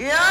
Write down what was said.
Yeah.